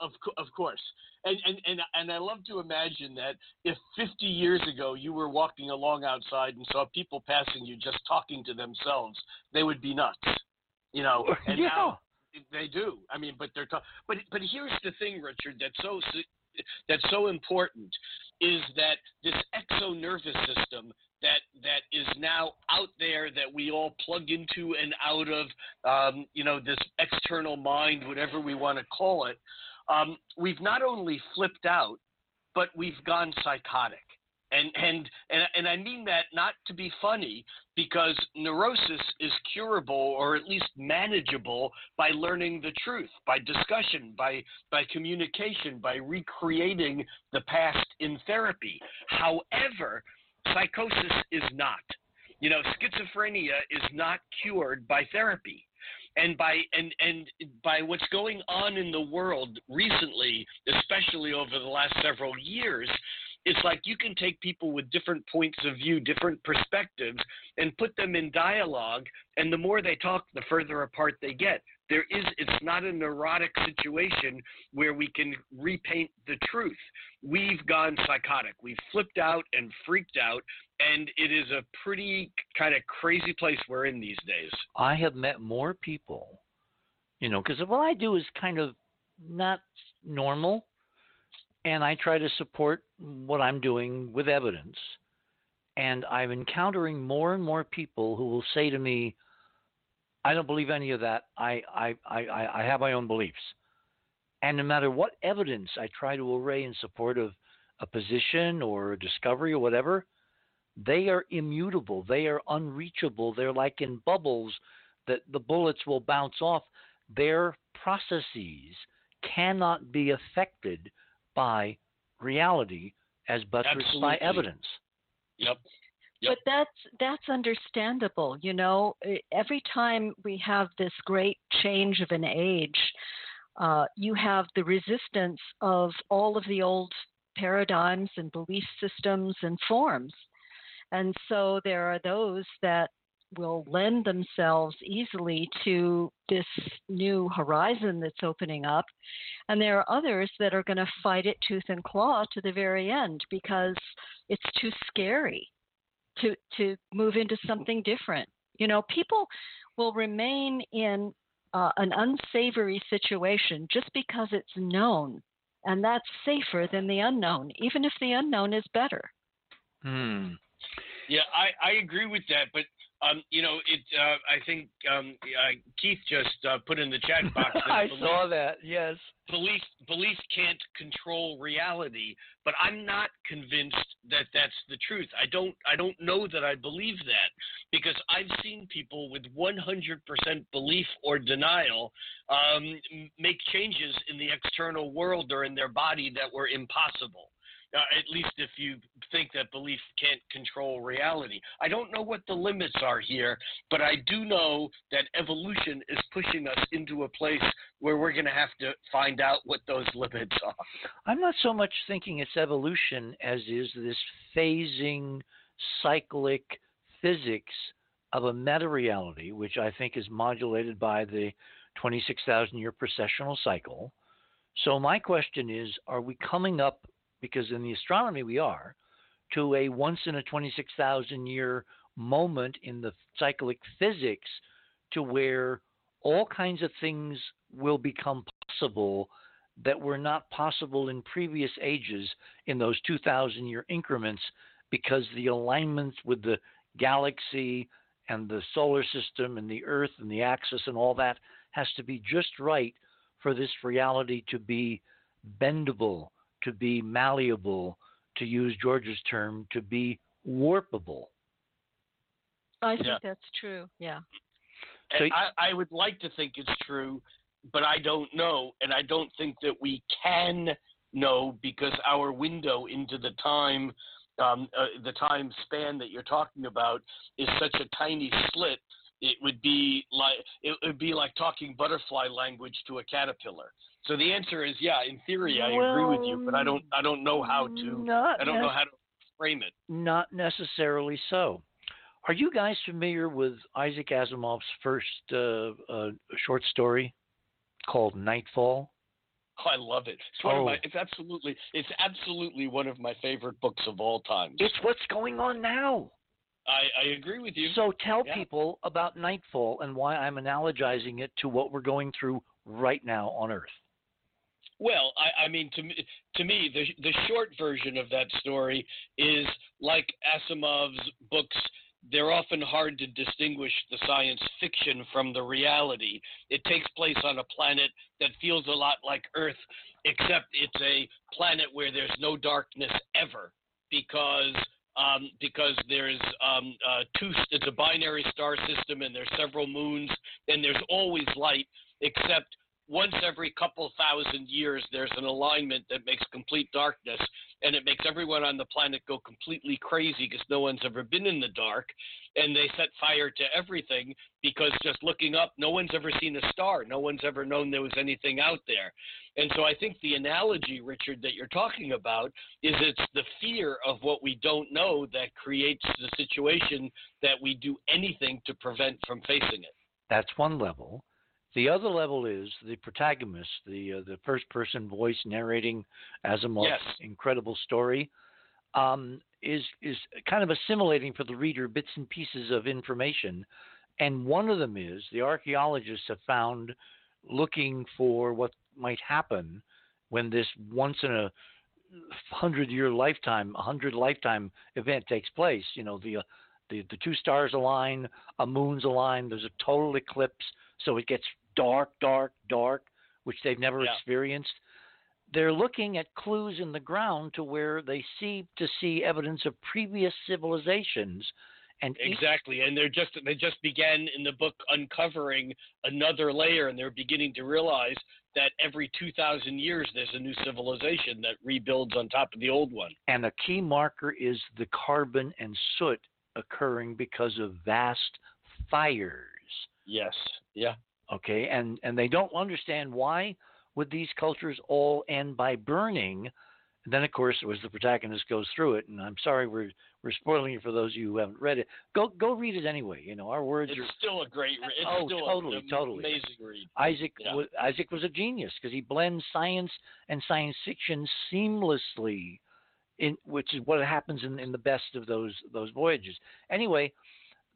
S3: Of, of course. And, and, and, and I love to imagine that if 50 years ago you were walking along outside and saw people passing you just talking to themselves, they would be nuts. You know, and
S1: yeah.
S3: now they do. I mean, but they're ta- but but here's the thing, Richard, that's so that's so important is that this exonervous system that that is now out there that we all plug into and out of um, you know this external mind whatever we want to call it um, we've not only flipped out but we've gone psychotic. And and and and I mean that not to be funny because neurosis is curable or at least manageable by learning the truth by discussion by by communication by recreating the past in therapy. However psychosis is not. You know schizophrenia is not cured by therapy and by and and by what's going on in the world recently especially over the last several years it's like you can take people with different points of view, different perspectives, and put them in dialogue. And the more they talk, the further apart they get. There is, it's not a neurotic situation where we can repaint the truth. We've gone psychotic. We've flipped out and freaked out, and it is a pretty kind of crazy place we're in these days.
S1: I have met more people, you know, because what I do is kind of not normal, and I try to support what I'm doing with evidence. And I'm encountering more and more people who will say to me, "I don't believe any of that. I I I, I have my own beliefs." And no matter what evidence I try to array in support of a position or a discovery or whatever, they are immutable. They are unreachable. They're like in bubbles that the bullets will bounce off. Their processes cannot be affected by reality as buttressed by evidence.
S3: Yep. Yep.
S2: But that's that's understandable. You know, every time we have this great change of an age, uh, you have the resistance of all of the old paradigms and belief systems and forms, and so there are those that will lend themselves easily to this new horizon that's opening up. And there are others that are going to fight it tooth and claw to the very end because it's too scary to to move into something different. You know, people will remain in uh, an unsavory situation just because it's known, and that's safer than the unknown, even if the unknown is better.
S1: Hmm.
S3: Yeah, I, I agree with that, but um, you know, it. Uh, I think um, uh, Keith just uh, put in the chat box that
S1: I
S3: belief,
S1: saw that. Yes.
S3: belief belief can't control reality, but I'm not convinced that that's the truth. I don't I don't know that I believe that because I've seen people with 100% belief or denial um, make changes in the external world or in their body that were impossible. Uh, at least if you think that belief can't control reality. I don't know what the limits are here, but I do know that evolution is pushing us into a place where we're going to have to find out what those limits are.
S1: I'm not so much thinking it's evolution as is this phasing, cyclic physics of a meta reality, which I think is modulated by the 26,000 year precessional cycle. So, my question is are we coming up, because in the astronomy we are, to a once in a 26,000 year moment in the cyclic physics to where all kinds of things will become possible that were not possible in previous ages in those 2,000 year increments because the alignments with the galaxy and the solar system and the Earth and the axis and all that has to be just right for this reality to be bendable, to be malleable, to use George's term, to be warpable.
S2: I think
S3: Yeah.
S2: that's true. Yeah.
S1: So-
S3: I, I would like to think it's true, but I don't know, and I don't think that we can know because our window into the time, um, uh, the time span that you're talking about, is such a tiny slit. It would be like it would be like talking butterfly language to a caterpillar. So the answer is yeah. In theory, I agree with you, but I don't. I don't know how to. I don't know how to frame it.
S1: Not necessarily so. Are you guys familiar with Isaac Asimov's first uh, uh, short story called Nightfall?
S3: Oh, I love it. It's
S1: Oh.
S3: my. It's absolutely. It's absolutely one of my favorite books of all time.
S1: It's what's going on now.
S3: I, I agree with you.
S1: So tell
S3: Yeah.
S1: people about Nightfall and why I'm analogizing it to what we're going through right now on Earth.
S3: Well, I, I mean, to me, to me, the the short version of that story is like Asimov's books. They're often hard to distinguish the science fiction from the reality. It takes place on a planet that feels a lot like Earth, except it's a planet where there's no darkness ever, because um, because there's um, uh, two. It's a binary star system, and there's several moons, and there's always light, except once every couple thousand years there's an alignment that makes complete darkness and it makes everyone on the planet go completely crazy because no one's ever been in the dark and they set fire to everything because just looking up no one's ever seen a star. No one's ever known there was anything out there. And so i think the analogy richard that you're talking about is it's the fear of what we don't know that creates the situation that we do anything to prevent from facing it.
S1: That's one level. The other level is the protagonist, the uh, the first person voice narrating Asimov's
S3: Yes.
S1: incredible story, um, is is kind of assimilating for the reader bits and pieces of information, and one of them is the archaeologists have found looking for what might happen when this once in a hundred year lifetime, a hundred lifetime event takes place. You know the uh, the the two stars align, a moon's align. There's a total eclipse, so it gets dark, dark, dark, which they've never
S3: Yeah.
S1: experienced. They're looking at clues in the ground to where they seem to see evidence of previous civilizations, and
S3: Exactly, and they're just they just began in the book uncovering another layer, and they're beginning to realize that every two thousand years there's a new civilization that rebuilds on top of the old one.
S1: and a key marker is the carbon and soot occurring because of vast fires.
S3: Yes, yeah,
S1: okay and and they don't understand why would these cultures all end by burning and then of course as the protagonist goes through it and i'm sorry we're we're spoiling it for those of you who haven't read it go go read it anyway you know our words
S3: it's
S1: are
S3: still a great, re- it's
S1: Oh, totally, totally.
S3: amazing read.
S1: isaac
S3: Yeah.
S1: wa- isaac was a genius because he blends science and science fiction seamlessly in which is what happens in, in the best of those those voyages anyway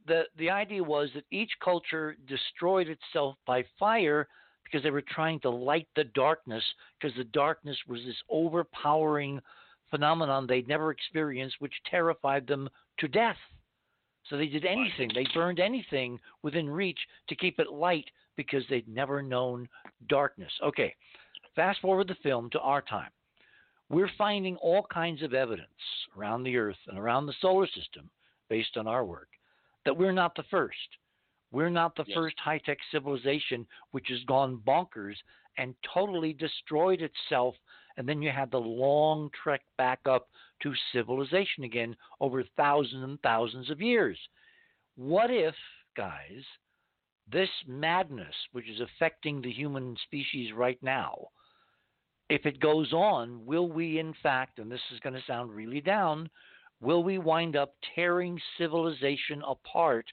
S1: the the idea was that each culture destroyed itself by fire because they were trying to light the darkness because the darkness was this overpowering phenomenon they'd never experienced which terrified them to death. So they did anything. They burned anything within reach to keep it light because they'd never known darkness. Okay fast forward the film to our time. We're finding all kinds of evidence around the earth and around the solar system based on our work that we're not the first. We're not the
S3: Yes.
S1: first high tech civilization which has gone bonkers and totally destroyed itself. And then you had the long trek back up to civilization again over thousands and thousands of years. What if, guys, this madness, which is affecting the human species right now, if it goes on, will we, in fact, and this is going to sound really down, will we wind up tearing civilization apart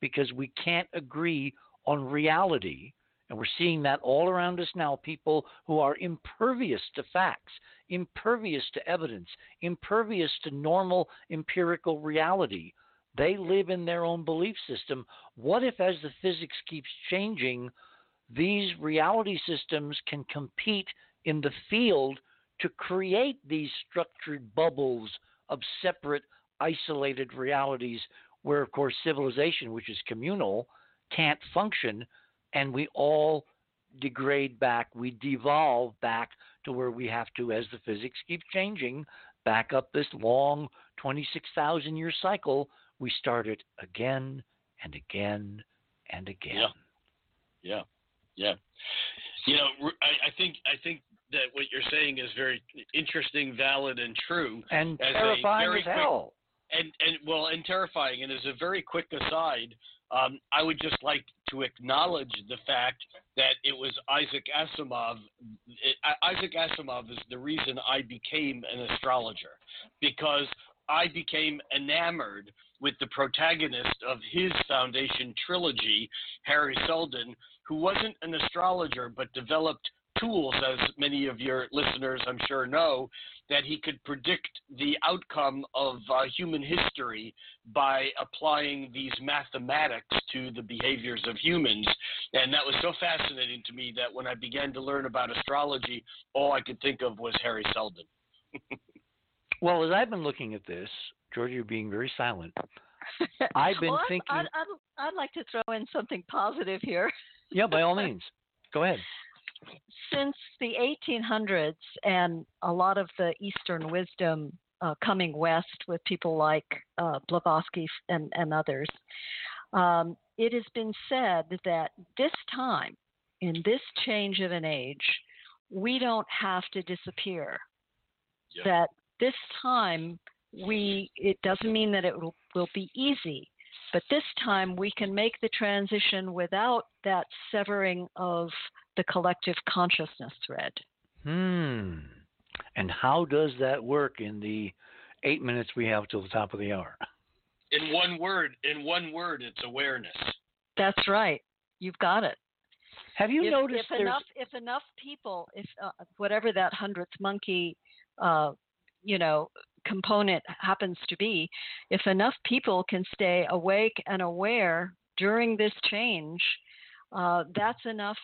S1: because we can't agree on reality? And we're seeing that all around us now people who are impervious to facts, impervious to evidence, impervious to normal empirical reality. They live in their own belief system. What if, as the physics keeps changing, these reality systems can compete in the field to create these structured bubbles of separate, isolated realities where, of course, civilization, which is communal, can't function, and we all degrade back, we devolve back to where we have to, as the physics keeps changing, back up this long 26,000 year cycle, we start it again and again and again.
S3: Yeah. Yeah, yeah. You know, I, I think I think that what you're saying is very interesting, valid, and true.
S1: And
S3: As
S1: terrifying as
S3: quick-
S1: hell.
S3: and and well and terrifying and as a very quick aside um, i would just like to acknowledge the fact that it was isaac asimov it, isaac asimov is the reason i became an astrologer because i became enamored with the protagonist of his foundation trilogy hari seldon who wasn't an astrologer but developed tools as many of your listeners i'm sure know that he could predict the outcome of uh, human history by applying these mathematics to the behaviors of humans. And that was so fascinating to me that when I began to learn about astrology, all I could think of was Hari Seldon.
S1: Well, as I've been looking at this, Georgia, you're being very silent. I've been
S2: well,
S1: thinking-
S2: I'd, I'd, I'd like to throw in something positive here.
S1: Yeah, by all means. Go ahead.
S2: Since the 1800s and a lot of the Eastern wisdom uh, coming west with people like uh, Blavatsky and, and others, um, it has been said that this time, in this change of an age, we don't have to disappear.
S3: Yeah.
S2: That this time we it doesn't mean that it will, will be easy, but this time we can make the transition without that severing of the collective consciousness thread.
S1: Hmm. And how does that work in the eight minutes we have till the top of the hour?
S3: In one word, in one word, it's awareness.
S2: That's right. You've got it.
S1: Have you
S2: if,
S1: noticed
S2: if enough if enough people if uh, whatever that hundredth monkey uh, you know component happens to be if enough people can stay awake and aware during this change uh, that's enough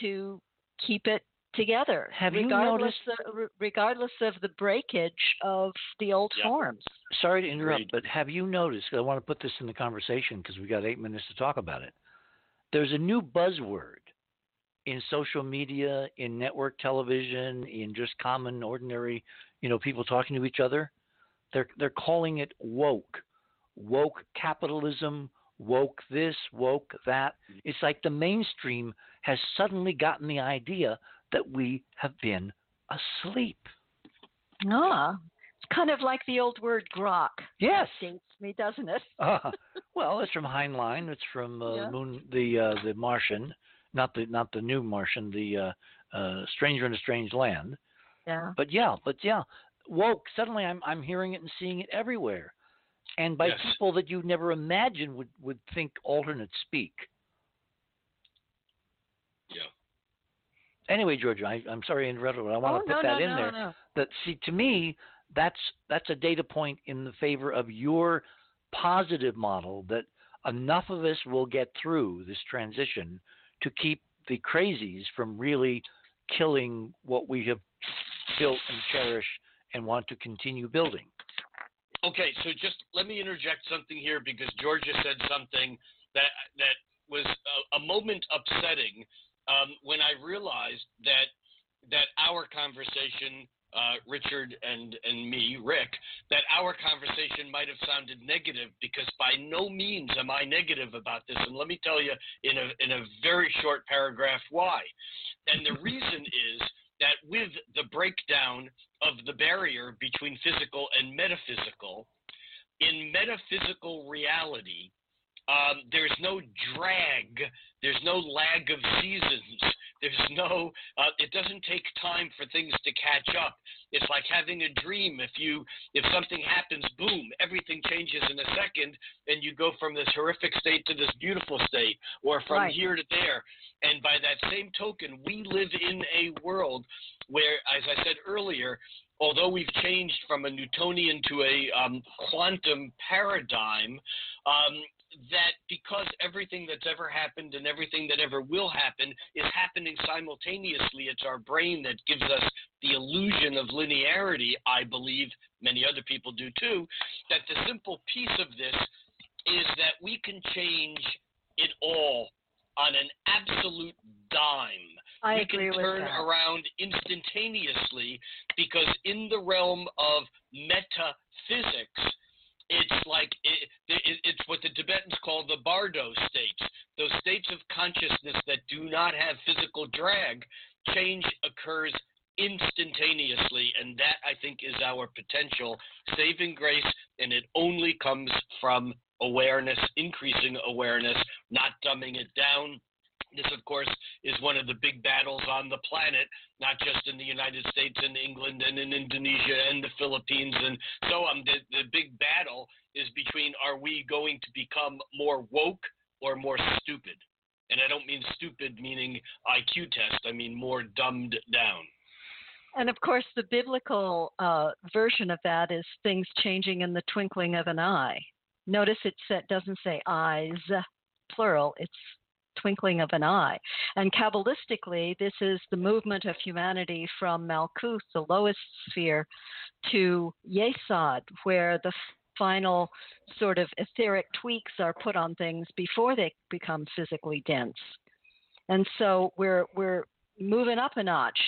S2: to keep it together
S1: Have you
S2: regardless
S1: noticed-
S2: of, regardless of the breakage of the old
S3: Yeah.
S2: forms
S1: sorry to interrupt,
S3: Agreed.
S1: but have you noticed? 'cause I want to put this in the conversation because we got eight minutes to talk about it. There's a new buzzword in social media, in network television, in just common, ordinary, you know, people talking to each other. They're they're calling it woke, woke capitalism, woke this, woke that. It's like the mainstream has suddenly gotten the idea that we have been asleep.
S2: ah it's kind of like the old word grok
S1: Yes.
S2: dates me doesn't it
S1: Uh, well, it's from Heinlein. It's from uh,
S2: Yeah.
S1: Moon, the uh, the Martian, not the not the new Martian, the uh, uh, Stranger in a Strange Land.
S2: yeah
S1: But yeah, but yeah, woke. Suddenly, I'm I'm hearing it and seeing it everywhere, and by
S3: Yes.
S1: people that you never imagined would would think alternate speak.
S3: Yeah.
S1: Anyway, Georgia, I, I'm sorry to interrupt, but I want
S2: oh,
S1: to put
S2: no,
S1: that
S2: no,
S1: in
S2: no,
S1: there.
S2: no.
S1: that see to me that's that's a data point in the favor of your positive model that enough of us will get through this transition to keep the crazies from really killing what we have built and cherished and want to continue building.
S3: Okay, so just let me interject something here because Georgia said something that that was a, a moment upsetting um, when I realized that that our conversation, uh, Richard and and me, Rick, that our conversation might have sounded negative because by no means am I negative about this, and let me tell you in a in a very short paragraph why. And the reason is that with the breakdown of the barrier between physical and metaphysical, in metaphysical reality, um, there's no drag, there's no lag of seasons, there's no, uh, it doesn't take time for things to catch up. It's like having a dream. If you, if something happens, boom, everything changes in a second, and you go from this horrific state to this beautiful state, or from
S2: Right.
S3: here to there. And by that same token, we live in a world where, as I said earlier, although we've changed from a Newtonian to a um, quantum paradigm, um, that because everything that's ever happened and everything that ever will happen is happening simultaneously, it's our brain that gives us the illusion of linearity, I believe, many other people do too, that the simple piece of this is that we can change it all on an absolute dime.
S2: I
S3: we can turn
S2: that.
S3: around instantaneously because in the realm of metaphysics, it's like it, it, it's what the Tibetans call the bardo states. Those states of consciousness that do not have physical drag, change occurs instantaneously, and that I think is our potential saving grace, and it only comes from awareness, increasing awareness, not dumbing it down. This, of course, is one of the big battles on the planet, not just in the United States and England and in Indonesia and the Philippines and so on. The, the big battle is between are we going to become more woke or more stupid? And I don't mean stupid meaning IQ test, I mean more dumbed down.
S2: And of course, the biblical uh, version of that is things changing in the twinkling of an eye. Notice it doesn't say eyes, plural, it's twinkling of an eye. And Kabbalistically, this is the movement of humanity from Malkuth, the lowest sphere, to Yesod, where the final sort of etheric tweaks are put on things before they become physically dense. And so we're we're moving up a notch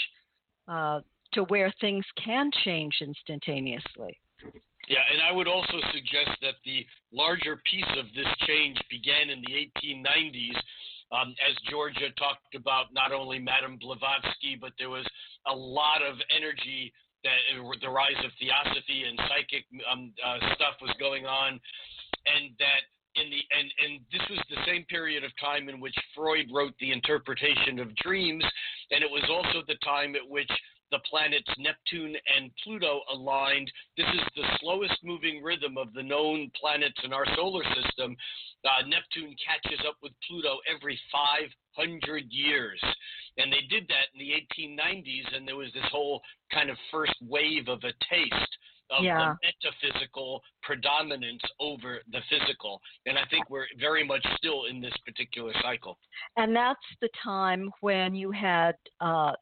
S2: uh, to where things can change instantaneously.
S3: Yeah, and I would also suggest that the larger piece of this change began in the 1890s. Um, as Georgia talked about, not only Madame Blavatsky, but there was a lot of energy that the rise of theosophy and psychic um, uh, stuff was going on, and that in the and and this was the same period of time in which Freud wrote the interpretation of dreams, and it was also the time at which the planets Neptune and Pluto aligned. This is the slowest moving rhythm of the known planets in our solar system. Uh, Neptune catches up with Pluto every 500 years. And they did that in the 1890s, and there was this whole kind of first wave of a taste of
S2: Yeah.
S3: the metaphysical predominance over the physical. And I think we're very much still in this particular cycle.
S2: And that's the time when you had uh,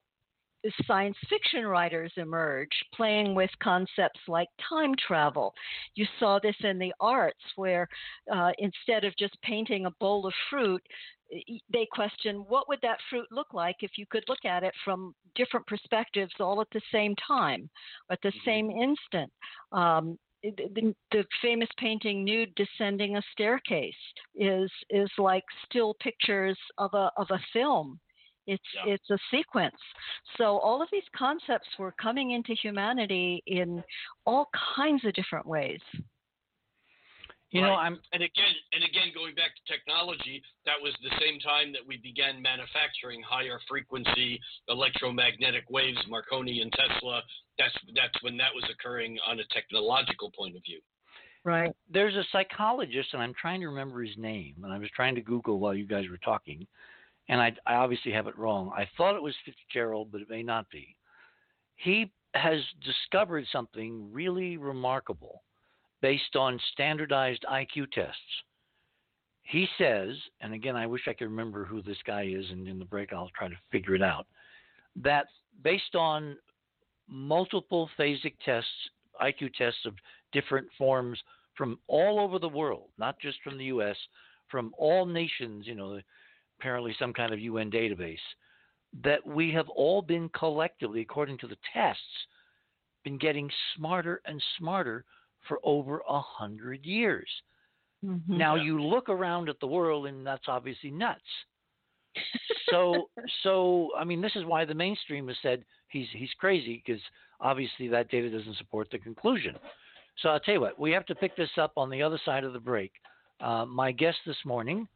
S2: science fiction writers emerge playing with concepts like time travel. You saw this in the arts where uh, instead of just painting a bowl of fruit, they question what would that fruit look like if you could look at it from different perspectives all at the same time, at the
S3: Mhm.
S2: same instant. Um, the, the, the famous painting nude descending a staircase is is like still pictures of a of a film it's
S3: Yeah.
S2: it's a sequence so all of these concepts were coming into humanity in all kinds of different ways
S1: You know, I'm
S3: And again, and again, going back to technology, that was the same time that we began manufacturing higher frequency electromagnetic waves, Marconi and Tesla. That's that's when that was occurring on a technological point of view.
S2: right
S1: there's a psychologist, and I'm trying to remember his name, and I was trying to Google while you guys were talking, and I, I obviously have it wrong. I thought it was Fitzgerald, but it may not be. He has discovered something really remarkable based on standardized IQ tests. He says, and again, I wish I could remember who this guy is, and in the break I'll try to figure it out, that based on multiple phasic tests, IQ tests of different forms from all over the world, not just from the U.S., from all nations, you know, apparently some kind of UN database, that we have all been collectively, according to the tests, been getting smarter and smarter for over a hundred years.
S2: Mhm.
S1: Now you look around at the world, and that's obviously nuts. So, so I mean, this is why the mainstream has said he's he's crazy because obviously that data doesn't support the conclusion. So I'll tell you what, we have to pick this up on the other side of the break. Uh, my guests this morning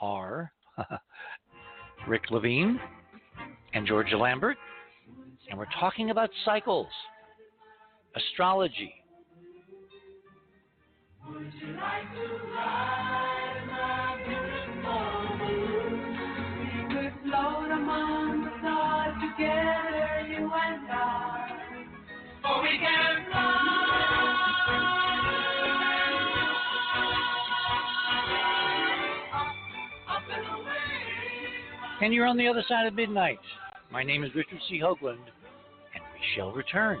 S1: are Rick Levine and Georgia Lambert, and we're talking about cycles, astrology,
S4: and
S1: you're on the other side of midnight. My name is Richard C. Hoagland, and we shall return.